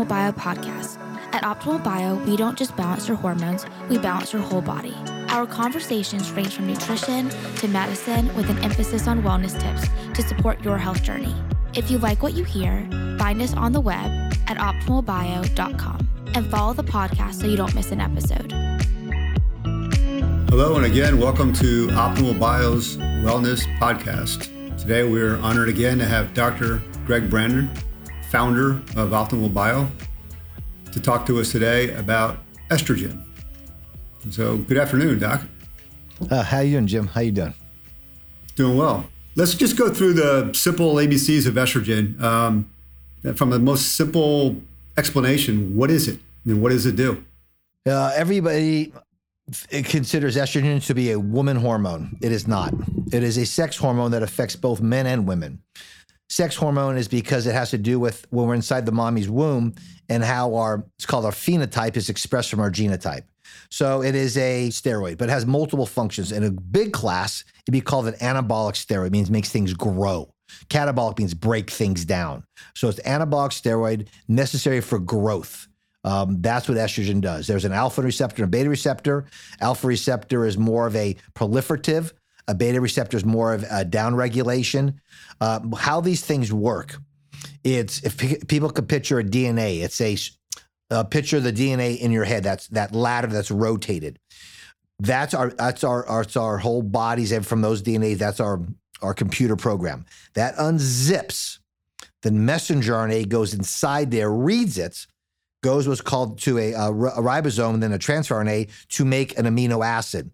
Optimal Bio podcast. At Optimal Bio, we don't just balance your hormones, we balance your whole body. Our conversations range from nutrition to medicine with an emphasis on wellness tips to support your health journey. If you like what you hear, find us on the web at optimalbio.com and follow the podcast so you don't miss an episode. Hello, and again, welcome to Optimal Bio's Wellness Podcast. Today, we're honored again to have Dr. Greg Brannon, founder of Optimal Bio, to talk to us today about estrogen. So, good afternoon, Doc. Uh, how you doing, Jim? How you doing? Doing well. Let's just go through the simple ABCs of estrogen. Um, from the most simple explanation, what is it and what does it do? Uh, everybody considers estrogen to be a woman hormone. It is not. It is a sex hormone that affects both men and women. Sex hormone is because it has to do with when we're inside the mommy's womb and how our it's called our phenotype is expressed from our genotype. So it is a steroid, but it has multiple functions. In a big class, it'd be called an anabolic steroid, it means makes things grow. Catabolic means break things down. So it's anabolic steroid necessary for growth. Um, that's what estrogen does. There's an alpha receptor and a beta receptor. Alpha receptor is more of a proliferative. A beta receptor is more of a downregulation. Uh, how these things work, it's if people could picture a DNA, it's a, picture of the DNA in your head. That's that ladder that's rotated. That's our that's our, that's our whole bodies and from those DNAs. That's our our computer program that unzips. The messenger RNA goes inside there, reads it, goes what's called to a, a ribosome, then a transfer RNA to make an amino acid.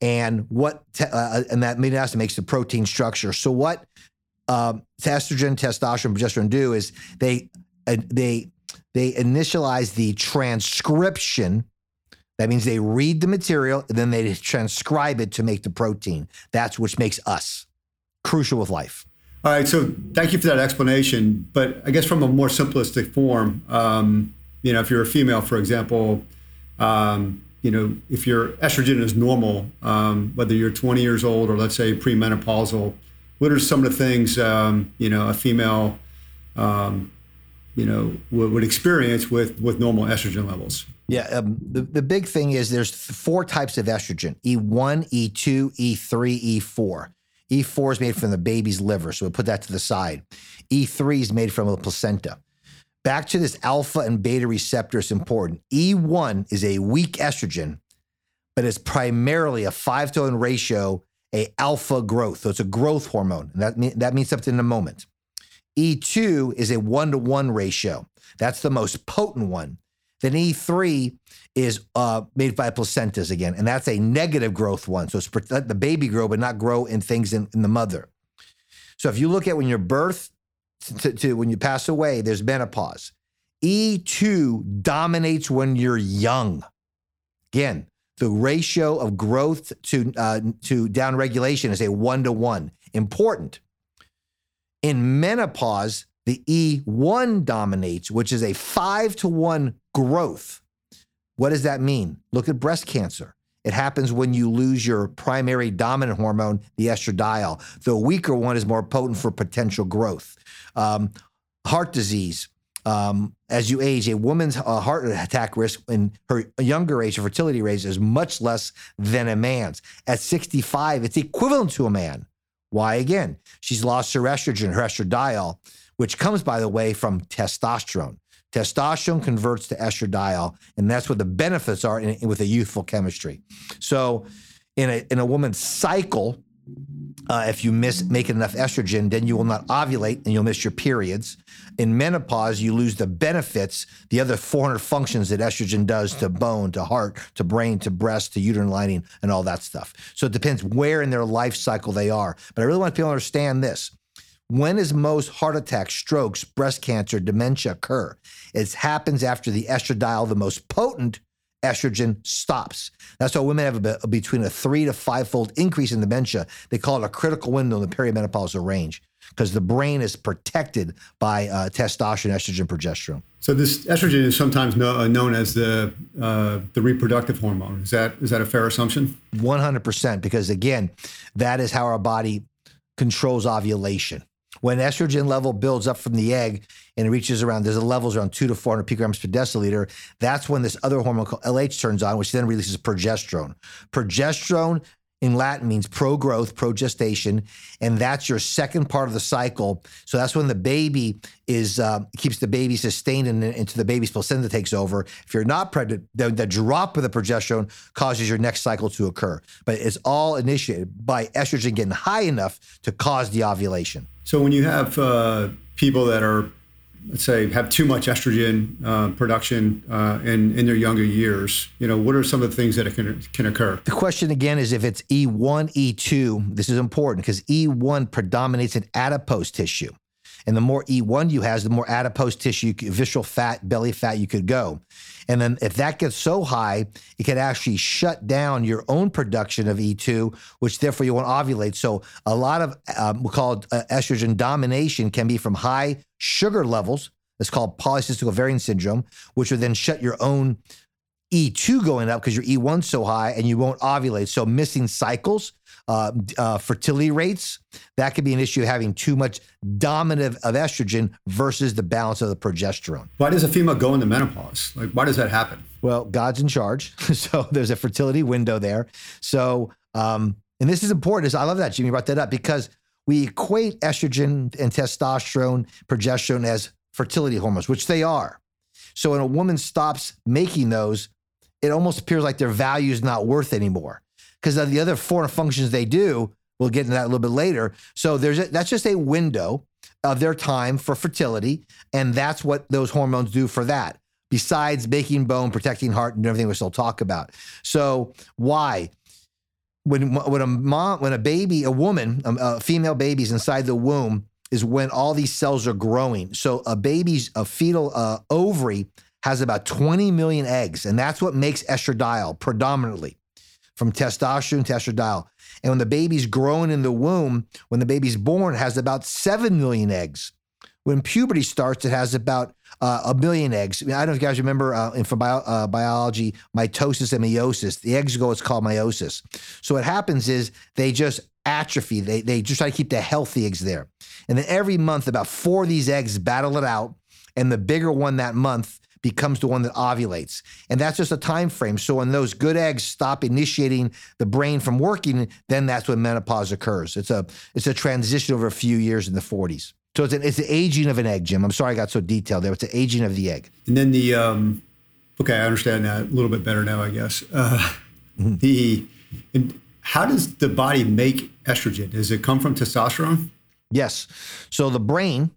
And what te- uh, and that amino acid makes the protein structure. So what um, estrogen, testosterone, progesterone do is they uh, they they initialize the transcription. That means they read the material and then they transcribe it to make the protein. That's which makes us crucial with life. All right. So thank you for that explanation. But I guess from a more simplistic form, um, you know, if you're a female, for example, um, you know, if your estrogen is normal, um, whether you're 20 years old or let's say premenopausal, what are some of the things, um, you know, a female, um, you know, would, experience with, with normal estrogen levels? Yeah. Um, the, the big thing is there's four types of estrogen, E1, E2, E3, E4. E4 is made from the baby's liver, so we'll put that to the side. E3 is made from the placenta. Back to this alpha and beta receptor is important. E1 is a weak estrogen, but it's primarily a five to one ratio, a alpha growth. So it's a growth hormone. And that, mean, that means something in a moment. E2 is a one to one ratio. That's the most potent one. Then E3 is uh, made by placentas again, and that's a negative growth one. So it's let the baby grow, but not grow in things in, in the mother. So if you look at when you're birthed to, to when you pass away, there's menopause. E2 dominates when you're young. Again, the ratio of growth to uh, to downregulation is a one to one. Important. In menopause, the E1 dominates, which is a five to one growth. What does that mean? Look at breast cancer. It happens when you lose your primary dominant hormone, the estradiol. The weaker one is more potent for potential growth. Um, heart disease. Um, as you age, a woman's uh, heart attack risk in her younger age, her fertility rate is much less than a man's. At 65, it's equivalent to a man. Why again? She's lost her estrogen, her estradiol, which comes, by the way, from testosterone. Testosterone converts to estradiol, and that's what the benefits are in, with a youthful chemistry. So, in a in a woman's cycle, uh, if you miss making enough estrogen, then you will not ovulate and you'll miss your periods. In menopause, you lose the benefits, the other 400 functions that estrogen does to bone, to heart, to brain, to breast, to uterine lining, and all that stuff. So it depends where in their life cycle they are. But I really want people to understand this. When is most heart attacks, strokes, breast cancer, dementia occur? It happens after the estradiol, the most potent estrogen, stops. That's why women have a, between a three to five fold increase in dementia. They call it a critical window in the perimenopausal range because the brain is protected by uh, testosterone, estrogen, progesterone. So this estrogen is sometimes know, uh, known as the uh, the reproductive hormone. Is that is that a fair assumption? One hundred percent, because again, that is how our body controls ovulation When estrogen level builds up from the egg and it reaches around, there's a levels around two to 400 picograms per deciliter. That's when this other hormone called LH turns on, which then releases progesterone. Progesterone in Latin means pro growth, pro gestation, and that's your second part of the cycle. So that's when the baby is uh, keeps the baby sustained and into the baby's placenta takes over. If you're not pregnant, the, the drop of the progesterone causes your next cycle to occur. But it's all initiated by estrogen getting high enough to cause the ovulation. So when you have uh, people that are let's say have too much estrogen uh, production uh, in in their younger years you know what are some of the things that can can occur the question again is if it's e1 e2 this is important because e1 predominates in adipose tissue and the more E1 you has, the more adipose tissue, visceral fat, belly fat you could go. And then if that gets so high, it can actually shut down your own production of E2, which therefore you won't ovulate. So a lot of um, we call it uh, estrogen domination can be from high sugar levels. It's called polycystic ovarian syndrome, which would then shut your own E2 going up because your E1's so high and you won't ovulate. So missing cycles, uh, uh, fertility rates, that could be an issue of having too much dominant of estrogen versus the balance of the progesterone. Why does a female go into menopause? Like, why does that happen? Well, God's in charge. so there's a fertility window there. So, um, and this is important. I love that, Jimmy brought that up because we equate estrogen and testosterone, progesterone as fertility hormones, which they are. So when a woman stops making those, it almost appears like their value is not worth anymore because of the other four functions they do. We'll get into that a little bit later. So there's a, that's just a window of their time for fertility, and that's what those hormones do for that. Besides making bone, protecting heart, and everything we still talk about. So why? When when a mom, when a baby, a woman, a, a female baby's inside the womb, is when all these cells are growing. So a baby's a fetal uh, ovary has about 20 million eggs, and that's what makes estradiol predominantly from testosterone to estradiol. And when the baby's growing in the womb, when the baby's born, it has about 7 million eggs. When puberty starts, it has about uh, a million eggs. I, mean, I, don't know if you guys remember uh, in for bio, uh, biology, mitosis and meiosis. The eggs go, it's called meiosis. So what happens is they just atrophy. They, they just try to keep the healthy eggs there. And then every month, about four of these eggs battle it out. And the bigger one that month becomes the one that ovulates. And that's just a time frame. So when those good eggs stop initiating the brain from working, then that's when menopause occurs. It's a it's a transition over a few years in the 40s. So it's an, it's the aging of an egg, Jim. I'm sorry I got so detailed there. It's the aging of the egg. And then the um, okay, I understand that a little bit better now, I guess. Uh, mm-hmm. The and how does the body make estrogen? Does it come from testosterone? Yes. So the brain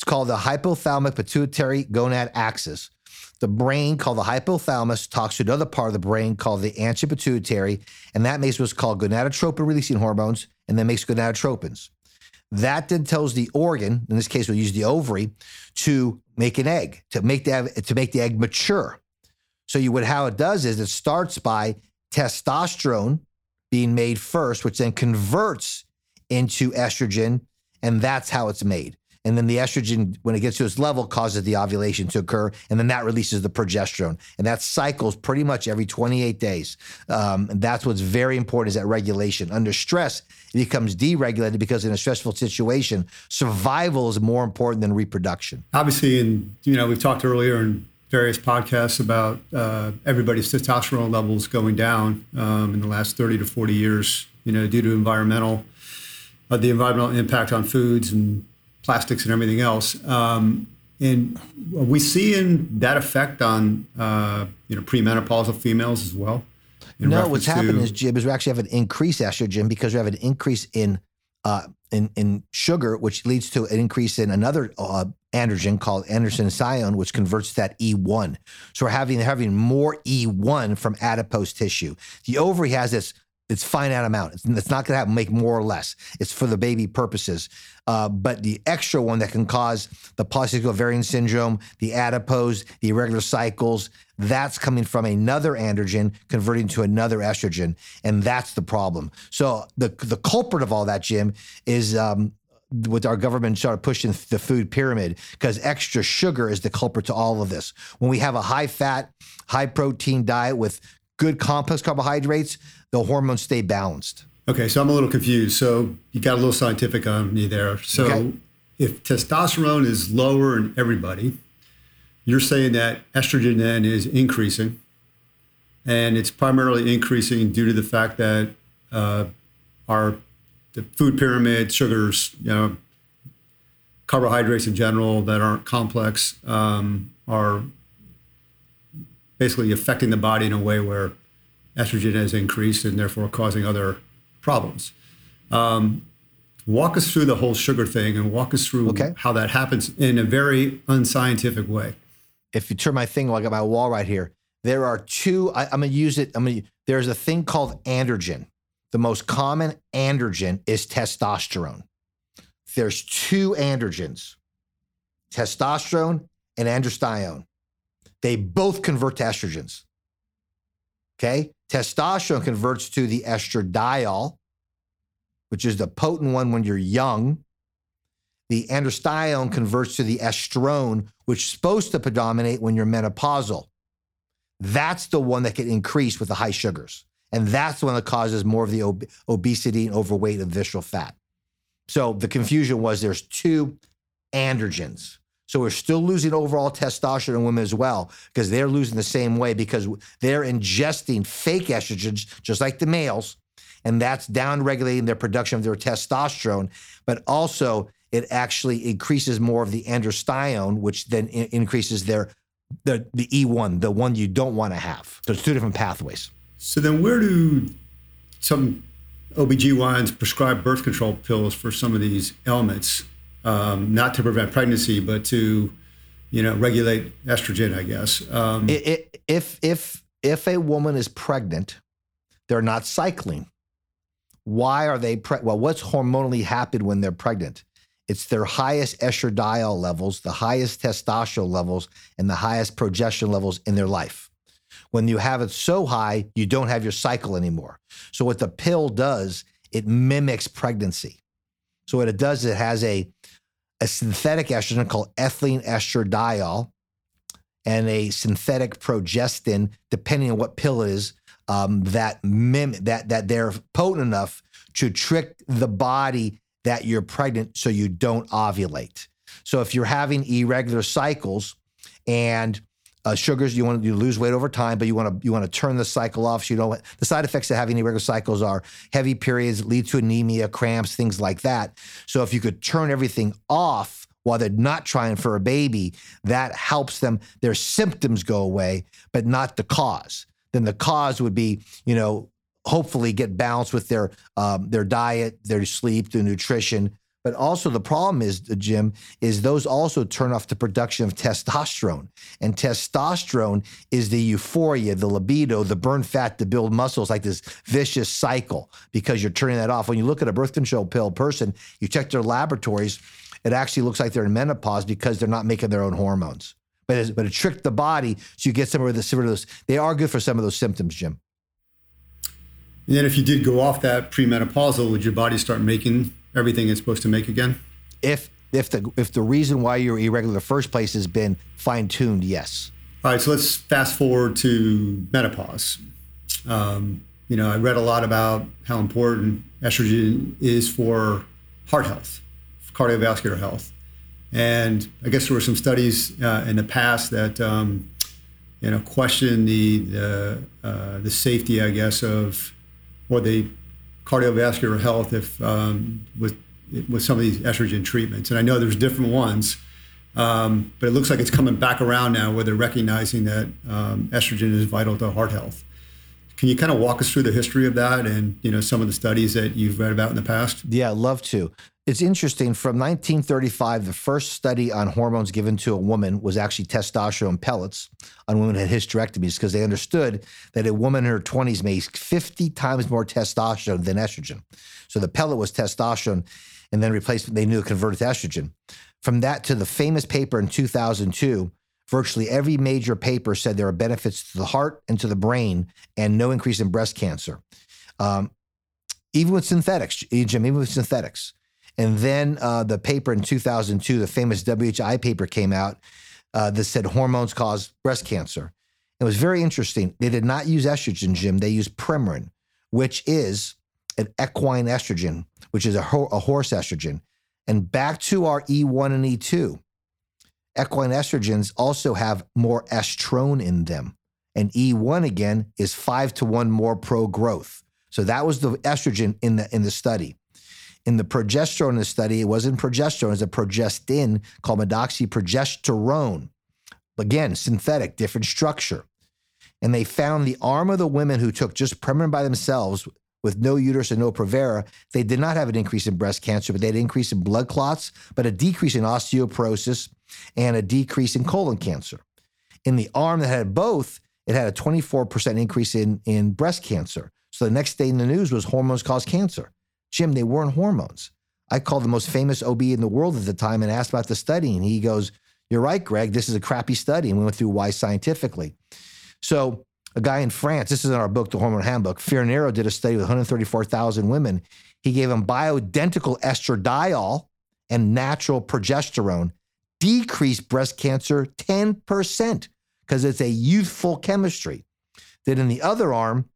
it's called the hypothalamic pituitary gonad axis. The brain, called the hypothalamus, talks to another part of the brain called the anterior pituitary, and that makes what's called gonadotropin releasing hormones, and then makes gonadotropins. That then tells the organ, in this case, we'll use the ovary, to make an egg, to make the, to make the egg mature. So you would how it does is it starts by testosterone being made first, which then converts into estrogen, and that's how it's made. And then the estrogen, when it gets to its level, causes the ovulation to occur. And then that releases the progesterone. And that cycles pretty much every 28 days. Um, and that's what's very important is that regulation. Under stress, it becomes deregulated because in a stressful situation, survival is more important than reproduction. Obviously, and you know, we've talked earlier in various podcasts about uh, everybody's testosterone levels going down um, in the last 30 to 40 years, you know, due to environmental, uh, the environmental impact on foods and plastics and everything else. Um, and we seeing that effect on uh, you know premenopausal females as well? No, what's happening is Jim is we actually have an increased estrogen because we have an increase in uh, in, in sugar, which leads to an increase in another uh, androgen called androstenedione, which converts that E1. So we're having having more E1 from adipose tissue. The ovary has this it's finite amount. It's, it's not going to make more or less. It's for the baby purposes. Uh, but the extra one that can cause the polycystic ovarian syndrome, the adipose, the irregular cycles, that's coming from another androgen converting to another estrogen, and that's the problem. So the the culprit of all that, Jim, is um, with our government started pushing the food pyramid because extra sugar is the culprit to all of this. When we have a high fat, high protein diet with good complex carbohydrates, the hormones stay balanced. Okay, so I'm a little confused. So you got a little scientific on me there. So Okay. if testosterone is lower in everybody, you're saying that estrogen then is increasing, and it's primarily increasing due to the fact that uh, our the food pyramid, sugars, you know, carbohydrates in general that aren't complex um, are basically affecting the body in a way where estrogen has increased and therefore causing other problems. Um, walk us through the whole sugar thing and walk us through Okay. how that happens in a very unscientific way. if you turn my thing I got my wall right here, there are two. I, I'm gonna use it. I'm gonna. There's a thing called androgen. The most common androgen is testosterone. There's two androgens, testosterone and androstenedione. They both convert to estrogens. Okay, testosterone converts to the estradiol, which is the potent one when you're young. The androstenedione converts to the estrone, which is supposed to predominate when you're menopausal. That's the one that can increase with the high sugars. And that's the one that causes more of the ob- obesity and overweight and visceral fat. So the confusion was there's two androgens. So we're still losing overall testosterone in women as well because they're losing the same way because they're ingesting fake estrogens just like the males, and that's down regulating their production of their testosterone. But also, it actually increases more of the androstenedione, which then i- increases their the the E1, the one you don't want to have. So it's two different pathways. So then where do some OBGYNs prescribe birth control pills for some of these ailments? Um, not to prevent pregnancy, but to, you know, regulate estrogen, I guess. Um, I- i- if if if a woman is pregnant, they're not cycling. Why are they pre- well? What's hormonally happened when they're pregnant? It's their highest estradiol levels, the highest testosterone levels, and the highest progesterone levels in their life. When you have it so high, you don't have your cycle anymore. So what the pill does, it mimics pregnancy. So what it does, is it has a a synthetic estrogen called ethinyl estradiol, and a synthetic progestin, depending on what pill it is, um, that mim- that that they're potent enough to trick the body that you're pregnant, so you don't ovulate. So if you're having irregular cycles and uh, sugars, you want to lose weight over time, but you want to you want to turn the cycle off. So you don't. The side effects of having irregular cycles are heavy periods, lead to anemia, cramps, things like that. So if you could turn everything off while they're not trying for a baby, that helps them. Their symptoms go away, but not the cause. Then the cause would be, you know, hopefully get balanced with their um, their diet, their sleep, their nutrition. But also the problem is, Jim, is those also turn off the production of testosterone. And testosterone is the euphoria, the libido, the burn fat to build muscles, like this vicious cycle because you're turning that off. When you look at a birth control pill person, you check their laboratories, it actually looks like they're in menopause because they're not making their own hormones. But it, but it tricked the body, so you get some of the some of those. They are good for some of those symptoms, Jim. and then if you did go off that premenopausal, would your body start making everything it's supposed to make again? If if the if the reason why you're irregular in the first place has been fine tuned, yes. All right, so let's fast forward to menopause. Um, you know, I read a lot about how important estrogen is for heart health, cardiovascular health, and I guess there were some studies uh, in the past that um, you know question the the uh, the safety, I guess, of or the cardiovascular health if um, with with some of these estrogen treatments. And I know there's different ones. Um, but it looks like it's coming back around now where they're recognizing that um, estrogen is vital to heart health. Can you kind of walk us through the history of that and you know some of the studies that you've read about in the past? Yeah, I'd love to. It's interesting. From 1935, the first study on hormones given to a woman was actually testosterone pellets on women who had hysterectomies because they understood that a woman in her 20s makes 50 times more testosterone than estrogen. So the pellet was testosterone and then replacement, they knew it converted to estrogen. From that to the famous paper in 2002, virtually every major paper said there are benefits to the heart and to the brain and no increase in breast cancer. Um, even with synthetics, Jim, even with synthetics. And then uh, the paper in 2002, the famous WHI paper came out uh, that said hormones cause breast cancer. It was very interesting. They did not use estrogen, Jim. They used Premarin, which is an equine estrogen, which is a, ho- a horse estrogen. And back to our E1 and E2. Equine estrogens also have more estrone in them. And E1 again is five to one more pro growth. So that was the estrogen in the in the study. In the progesterone study, it wasn't progesterone, it was a progestin called medroxyprogesterone. Again, synthetic, different structure. And they found the arm of the women who took just Premarin by themselves with no uterus and no Provera, they did not have an increase in breast cancer, but they had an increase in blood clots, but a decrease in osteoporosis and a decrease in colon cancer. In the arm that had both, it had a 24% increase in, in breast cancer. So the next day in the news was hormones cause cancer. Jim, they weren't hormones. I called the most famous OB in the world at the time and asked about the study. And he goes, You're right, Greg, this is a crappy study. And we went through why scientifically. So a guy in France, this is in our book, The Hormone Handbook, Fiornero did a study with 134,000 women. He gave them bioidentical estradiol and natural progesterone, decreased breast cancer 10% because it's a youthful chemistry. Then in the other arm,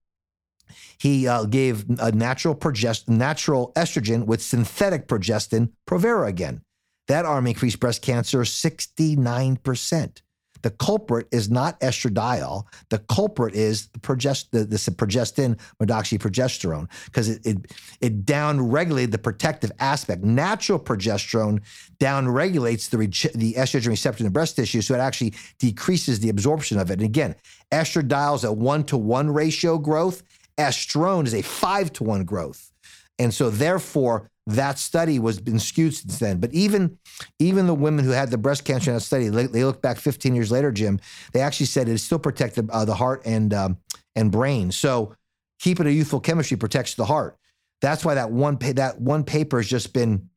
he uh, gave a natural progest- natural estrogen with synthetic progestin, Provera again. That arm increased breast cancer 69%. The culprit is not estradiol. The culprit is the, progest- the, the progestin, medroxyprogesterone, because it, it, it downregulated the protective aspect. Natural progesterone downregulates the, the estrogen receptor in the breast tissue, so it actually decreases the absorption of it. And again, estradiol is a one to one ratio growth, estrone is a five to one growth. And so, therefore, that study was been skewed since then. But even even the women who had the breast cancer in that study, they, they look back 15 years later, Jim. They actually said it still protected uh, the heart and um, and brain. So keeping a youthful chemistry protects the heart. That's why that one pa- that one paper has just been.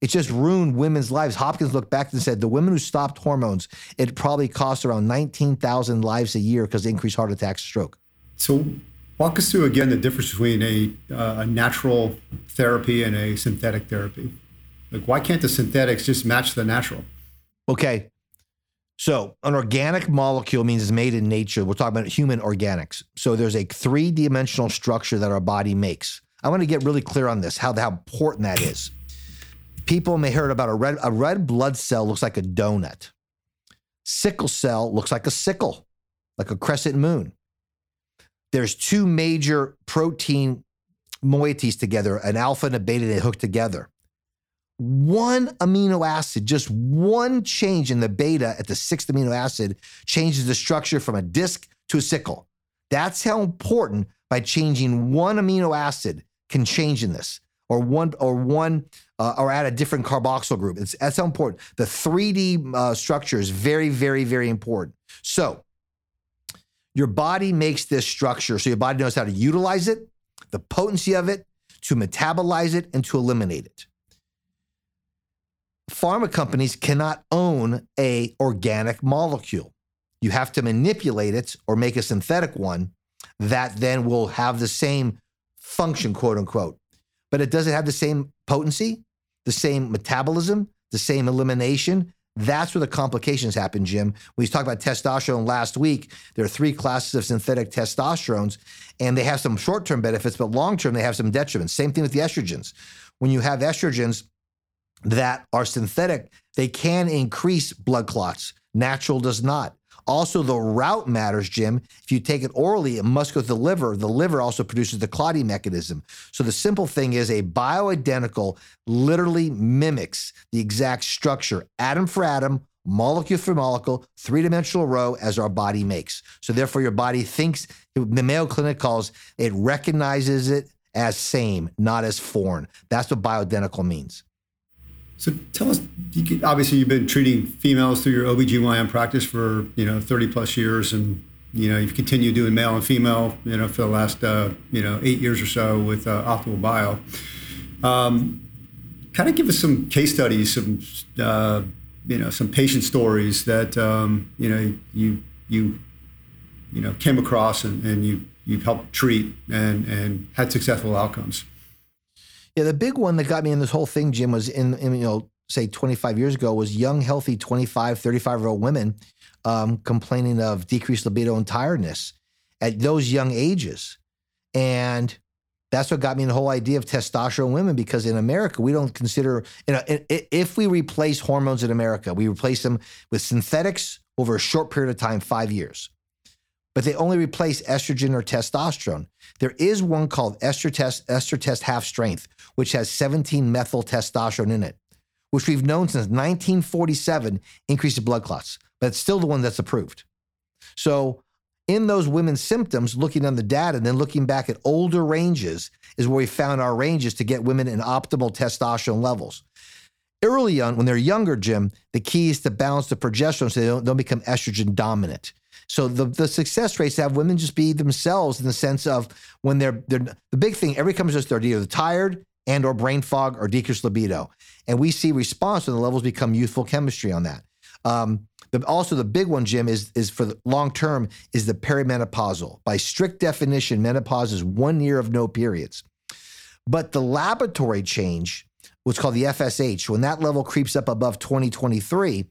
It's just ruined women's lives. Hopkins looked back and said the women who stopped hormones, it probably cost around 19,000 lives a year because increased heart attacks, stroke. So Walk us through again the difference between a, uh, a natural therapy and a synthetic therapy. Like, why can't the synthetics just match the natural? Okay. So, an organic molecule means it's made in nature. We're talking about human organics. So, there's a three dimensional structure that our body makes. I want to get really clear on this, how, how important that is. People may heard about a red, a red blood cell looks like a donut. Sickle cell looks like a sickle, like a crescent moon there's two major protein moieties together, an alpha and a beta, they hook together. One amino acid, just one change in the beta at the sixth amino acid changes the structure from a disc to a sickle. That's how important by changing one amino acid can change in this, or one or one uh, or add a different carboxyl group. It's that's how important. The 3D uh, structure is very, very, very important. So your body makes this structure so your body knows how to utilize it, the potency of it, to metabolize it, and to eliminate it. Pharma companies cannot own a organic molecule. You have to manipulate it or make a synthetic one that then will have the same function, quote unquote. But it doesn't have the same potency, the same metabolism, the same elimination, that's where the complications happen, Jim. We talked about testosterone last week. There are three classes of synthetic testosterones, and they have some short term benefits, but long term, they have some detriments. Same thing with the estrogens. When you have estrogens that are synthetic, they can increase blood clots. Natural does not. Also, the route matters, Jim. If you take it orally, it must go to the liver. The liver also produces the clotting mechanism. So the simple thing is a bioidentical literally mimics the exact structure, atom for atom, molecule for molecule, three dimensional row as our body makes. So therefore, your body thinks, the Mayo Clinic calls it recognizes it as same, not as foreign. That's what bioidentical means. So tell us, you could, obviously you've been treating females through your OBGYN practice for, you know, 30 plus years and, you know, you've continued doing male and female, you know, for the last, uh, you know, eight years or so with uh, Optimal Bio. Um, kind of give us some case studies, some, uh, you know, some patient stories that, um, you know, you, you, you know, came across and, and you, you helped treat and, and had successful outcomes. Yeah, the big one that got me in this whole thing, Jim, was in, in you know, say 25 years ago, was young, healthy 25, 35 year old women um, complaining of decreased libido and tiredness at those young ages. And That's what got me in the whole idea of testosterone women because in America we don't consider you know if we replace hormones in America, we replace them with synthetics over a short period of time, five years. But they only replace estrogen or testosterone. There is one called Estratest, Estratest Half Strength, which has 17 methyl testosterone in it, which we've known since 1947 increases blood clots, but it's still the one that's approved. So in those women's symptoms, looking on the data and then looking back at older ranges is where we found our ranges to get women in optimal testosterone levels. Early on, when they're younger, Jim, the key is to balance the progesterone so they don't, don't become estrogen dominant. So the, the success rates have women just be themselves in the sense of when they're, they're the big thing, every comes us, they're either tired and or brain fog or decreased libido. And we see response when the levels become youthful chemistry on that. Um, the, also, the big one, Jim, is is for the long term is the perimenopausal. By strict definition, menopause is one year of no periods. But the laboratory change, what's called the FSH, when that level creeps up above 2023,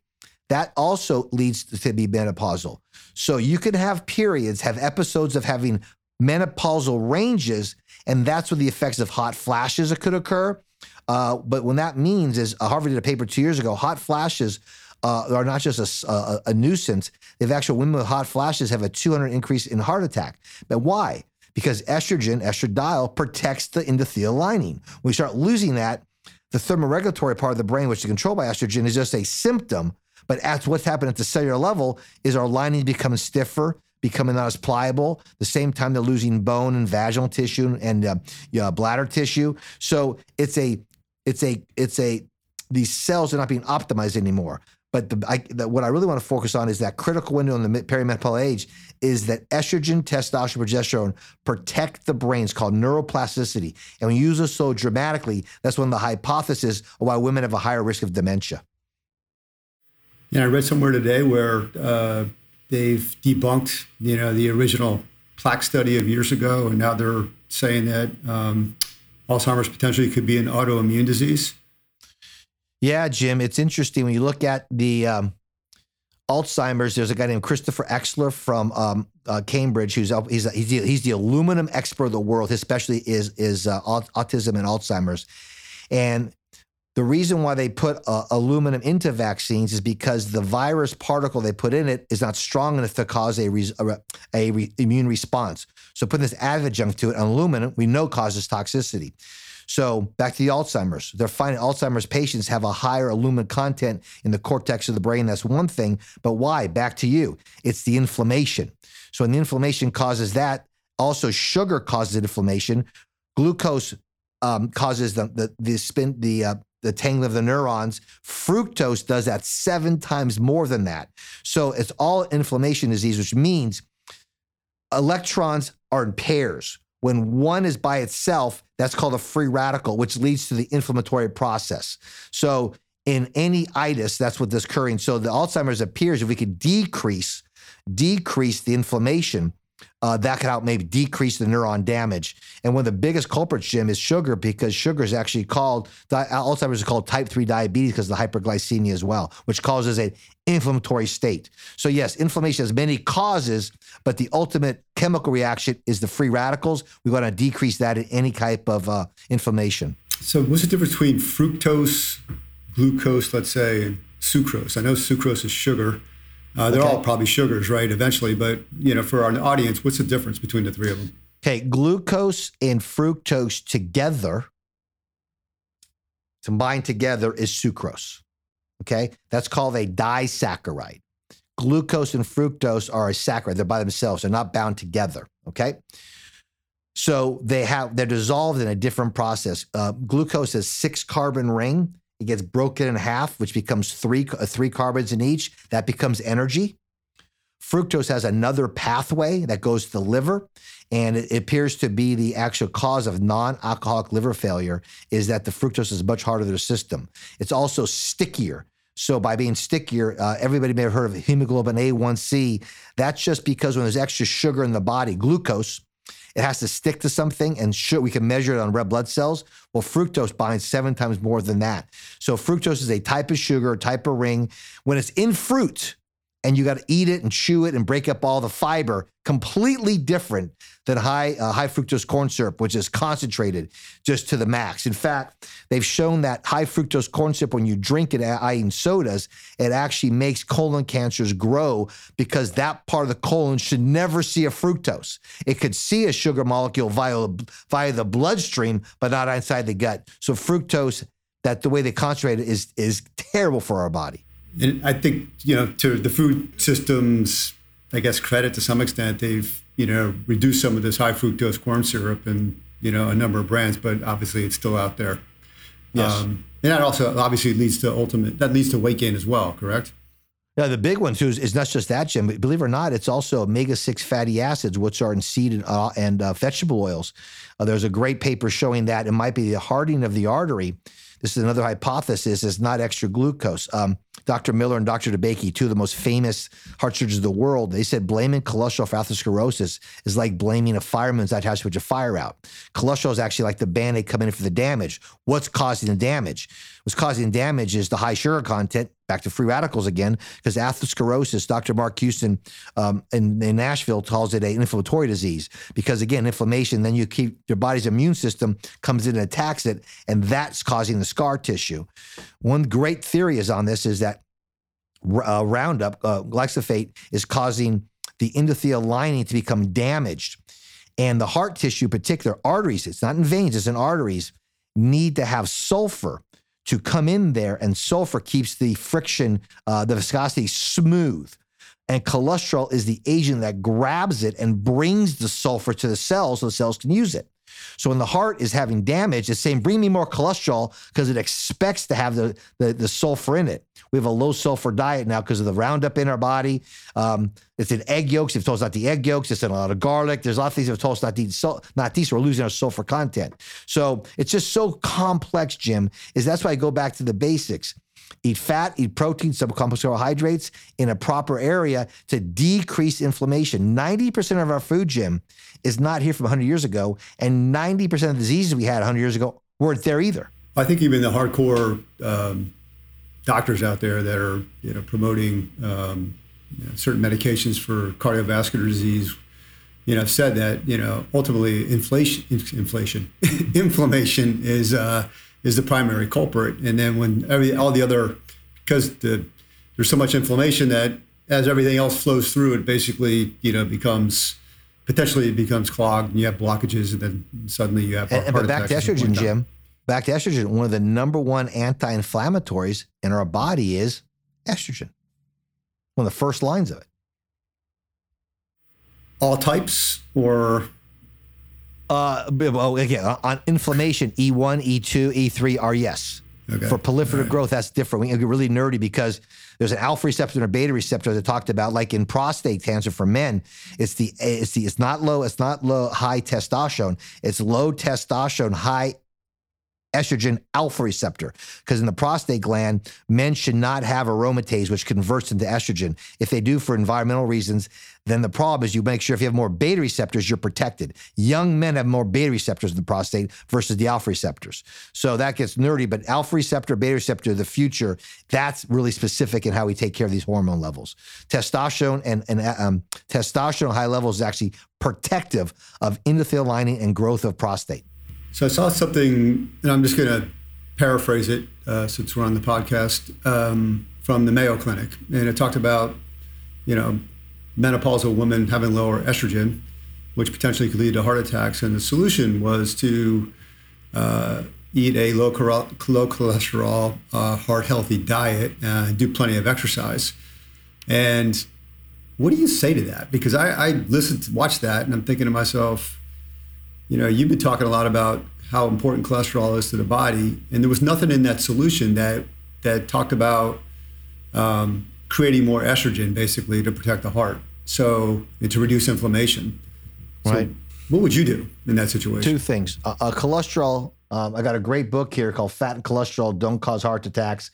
that also leads to be menopausal. So you can have periods, have episodes of having menopausal ranges, and that's where the effects of hot flashes could occur. Uh, but when that means is uh, Harvard did a paper two years ago, hot flashes uh, are not just a, a, a nuisance. They've actually, women with hot flashes have a 200 increase in heart attack. But why? Because estrogen, estradiol, protects the endothelial lining. When we start losing that, the thermoregulatory part of the brain, which is controlled by estrogen, is just a symptom. But as what's happened at the cellular level is our lining becoming stiffer, becoming not as pliable. The same time they're losing bone and vaginal tissue and uh, bladder tissue. So it's a, it's a, it's a. These cells are not being optimized anymore. But the, I, the, what I really want to focus on is that critical window in the perimenopausal age is that estrogen, testosterone, progesterone protect the brain. It's called neuroplasticity. And when you use it so dramatically, that's one of the hypotheses of why women have a higher risk of dementia. Yeah, I read somewhere today where uh, they've debunked, you know, the original plaque study of years ago, and now they're saying that um, Alzheimer's potentially could be an autoimmune disease. Yeah, Jim, it's interesting when you look at the um, Alzheimer's. There's a guy named Christopher Exley from um, uh, Cambridge who's he's he's the, he's the aluminum expert of the world. His specialty is is uh, autism and Alzheimer's, and the reason why they put uh, aluminum into vaccines is because the virus particle they put in it is not strong enough to cause a, re- a, re- immune response. So putting this adjunct to it, aluminum, we know causes toxicity. So back to the Alzheimer's. They're finding Alzheimer's patients have a higher aluminum content in the cortex of the brain. That's one thing. But why? Back to you. It's the inflammation. So when the inflammation causes that, also sugar causes inflammation. Glucose um, causes the the, the spin the uh, the tangling of the neurons. Fructose does that seven times more than that. So it's all inflammation disease, which means electrons are in pairs. When one is by itself, that's called a free radical, which leads to the inflammatory process. So in any itis, that's what this occurring. So the Alzheimer's appears if we could decrease, decrease the inflammation, uh, that could help maybe decrease the neuron damage. And one of the biggest culprits, Jim, is sugar because sugar is actually called Alzheimer's is called type three diabetes because of the hyperglycemia as well, which causes an inflammatory state. So yes, inflammation has many causes, but the ultimate chemical reaction is the free radicals. We want to decrease that in any type of uh, inflammation. So what's the difference between fructose, glucose, let's say, and sucrose? I know sucrose is sugar. Uh, they're okay. all probably sugars, right? Eventually, but you know, for our audience, what's the difference between the three of them? Okay, glucose and fructose together, combined together, is sucrose. Okay, that's called a disaccharide. Glucose and fructose are a saccharide; they're by themselves; they're not bound together. Okay, so they have they're dissolved in a different process. Uh, glucose has six carbon ring it gets broken in half, which becomes three uh, three carbons in each. That becomes energy. Fructose has another pathway that goes to the liver, and it appears to be the actual cause of non-alcoholic liver failure. Is that the fructose is much harder to the system? It's also stickier. So by being stickier, uh, everybody may have heard of hemoglobin A1C. That's just because when there's extra sugar in the body, glucose, it has to stick to something, and sure, we can measure it on red blood cells. Well, fructose binds seven times more than that. So fructose is a type of sugar, type of ring. When it's in fruit, and you got to eat it and chew it and break up all the fiber. Completely different than high uh, high fructose corn syrup, which is concentrated just to the max. In fact, they've shown that high fructose corn syrup, when you drink it, i.e., in sodas, it actually makes colon cancers grow because that part of the colon should never see a fructose. It could see a sugar molecule via via the bloodstream, but not inside the gut. So fructose, that the way they concentrate it is is terrible for our body. And I think, you know, to the food systems, I guess, credit to some extent, they've, you know, reduced some of this high fructose corn syrup and, you know, a number of brands, but obviously it's still out there. Yes. Um, and that also obviously leads to ultimate, that leads to weight gain as well, correct? Yeah, the big one too is, is not just that, Jim. But believe it or not, it's also omega six fatty acids, which are in seed and, uh, and uh, vegetable oils. Uh, there's a great paper showing that it might be the hardening of the artery. This is another hypothesis. Is not extra glucose. Um, Dr. Miller and Dr. DeBakey, two of the most famous heart surgeons of the world, they said blaming cholesterol for atherosclerosis is like blaming a fireman that has to put a fire out. Cholesterol is actually like the band-aid coming in for the damage. What's causing the damage? What's causing damage is the high sugar content, back to free radicals again, because atherosclerosis, Dr. Mark Houston um, in, in, Nashville calls it an inflammatory disease. Because again, inflammation, then you keep your body's immune system comes in and attacks it, and that's causing the scar tissue. One great theory is on this is that uh, Roundup, uh, glyphosate, is causing the endothelial lining to become damaged. And the heart tissue, particular arteries, it's not in veins, it's in arteries, need to have sulfur to come in there, and sulfur keeps the friction, uh, the viscosity smooth. And cholesterol is the agent that grabs it and brings the sulfur to the cells so the cells can use it. So when the heart is having damage, it's saying, bring me more cholesterol because it expects to have the, the, the, sulfur in it. We have a low sulfur diet now because of the Roundup in our body. Um, it's in egg yolks. They've told us not to eat egg yolks. It's in a lot of garlic. There's a lot of things they've told us not to eat, salt, not these. We're losing our sulfur content. So it's just so complex, Jim, is that's why I go back to the basics eat fat, eat protein, complex carbohydrates in a proper area to decrease inflammation. 90% of our food, Jim, is not here from 100 years ago, and 90% of the diseases we had 100 years ago weren't there either. I think even the hardcore um, doctors out there that are you know promoting um, you know, certain medications for cardiovascular disease, you know, said that you know ultimately inflation, inflation, inflammation is uh, is the primary culprit, and then when every all the other because the, there's so much inflammation that as everything else flows through, it basically you know becomes potentially it becomes clogged and you have blockages and then suddenly you have and, heart but back to estrogen jim. Back to estrogen. One of the number one anti-inflammatories in our body is estrogen. One of the first lines of it. All types or uh well, again on inflammation e1 e2 e3 are yes Okay. For proliferative right. growth, that's different. We get really nerdy because there's an alpha receptor and a beta receptor that talked about, like in prostate cancer for men. It's the it's the it's not low, it's not low high testosterone. It's low testosterone, high estrogen alpha receptor. Because in the prostate gland, men should not have aromatase, which converts into estrogen. If they do for environmental reasons, then the problem is you make sure if you have more beta receptors, you're protected. Young men have more beta receptors in the prostate versus the alpha receptors. So that gets nerdy, but alpha receptor, beta receptor, the future, that's really specific in how we take care of these hormone levels. Testosterone and, and um, testosterone high levels is actually protective of endothelial lining and growth of prostate. So I saw something, and I'm just going to paraphrase it uh, since we're on the podcast um, from the Mayo Clinic, and it talked about, you know, menopausal women having lower estrogen, which potentially could lead to heart attacks, and the solution was to uh, eat a low, low cholesterol, uh, heart healthy diet, and do plenty of exercise. And what do you say to that? Because I, I listened, to, watched that, and I'm thinking to myself you know, you've been talking a lot about how important cholesterol is to the body, and there was nothing in that solution that that talked about um, creating more estrogen, basically, to protect the heart, so and to reduce inflammation. Right. So what would you do in that situation? Two things. Uh, uh, cholesterol. Um, I got a great book here called "Fat and Cholesterol Don't Cause Heart Attacks."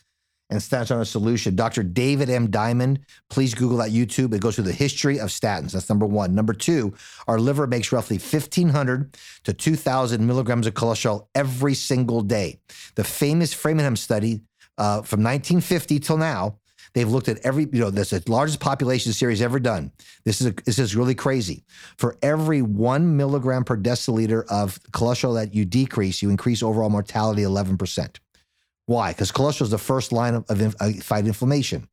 And statins on a solution. Dr. David M. Diamond, please Google that YouTube. It goes through the history of statins. That's number one. Number two, our liver makes roughly 1,500 to 2,000 milligrams of cholesterol every single day. The famous Framingham study uh, from 1950 till now, They've looked at every, you know, that's the largest population series ever done. This is a, this is really crazy. For every one milligram per deciliter of cholesterol that you decrease, you increase overall mortality 11%. Why? Because cholesterol is the first line of, of uh, fight inflammation.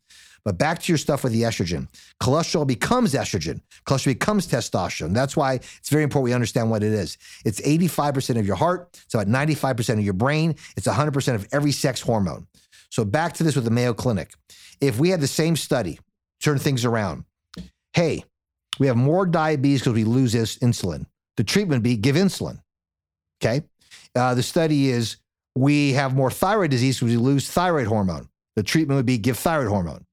But back to your stuff with the estrogen. Cholesterol becomes estrogen. Cholesterol becomes testosterone. That's why it's very important we understand what it is. It's 85% of your heart. It's about 95% of your brain. It's 100% of every sex hormone. So back to this with the Mayo Clinic. If we had the same study, turn things around. Hey, we have more diabetes because we lose insulin. The treatment be give insulin. Okay. Uh, the study is we have more thyroid disease because we lose thyroid hormone. The treatment would be give thyroid hormone.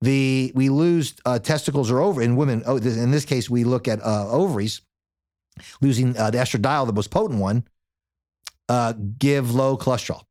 The we lose uh, testicles or over in women. Oh, in this case, we look at uh, ovaries losing uh, the estradiol, the most potent one. Uh, give low cholesterol.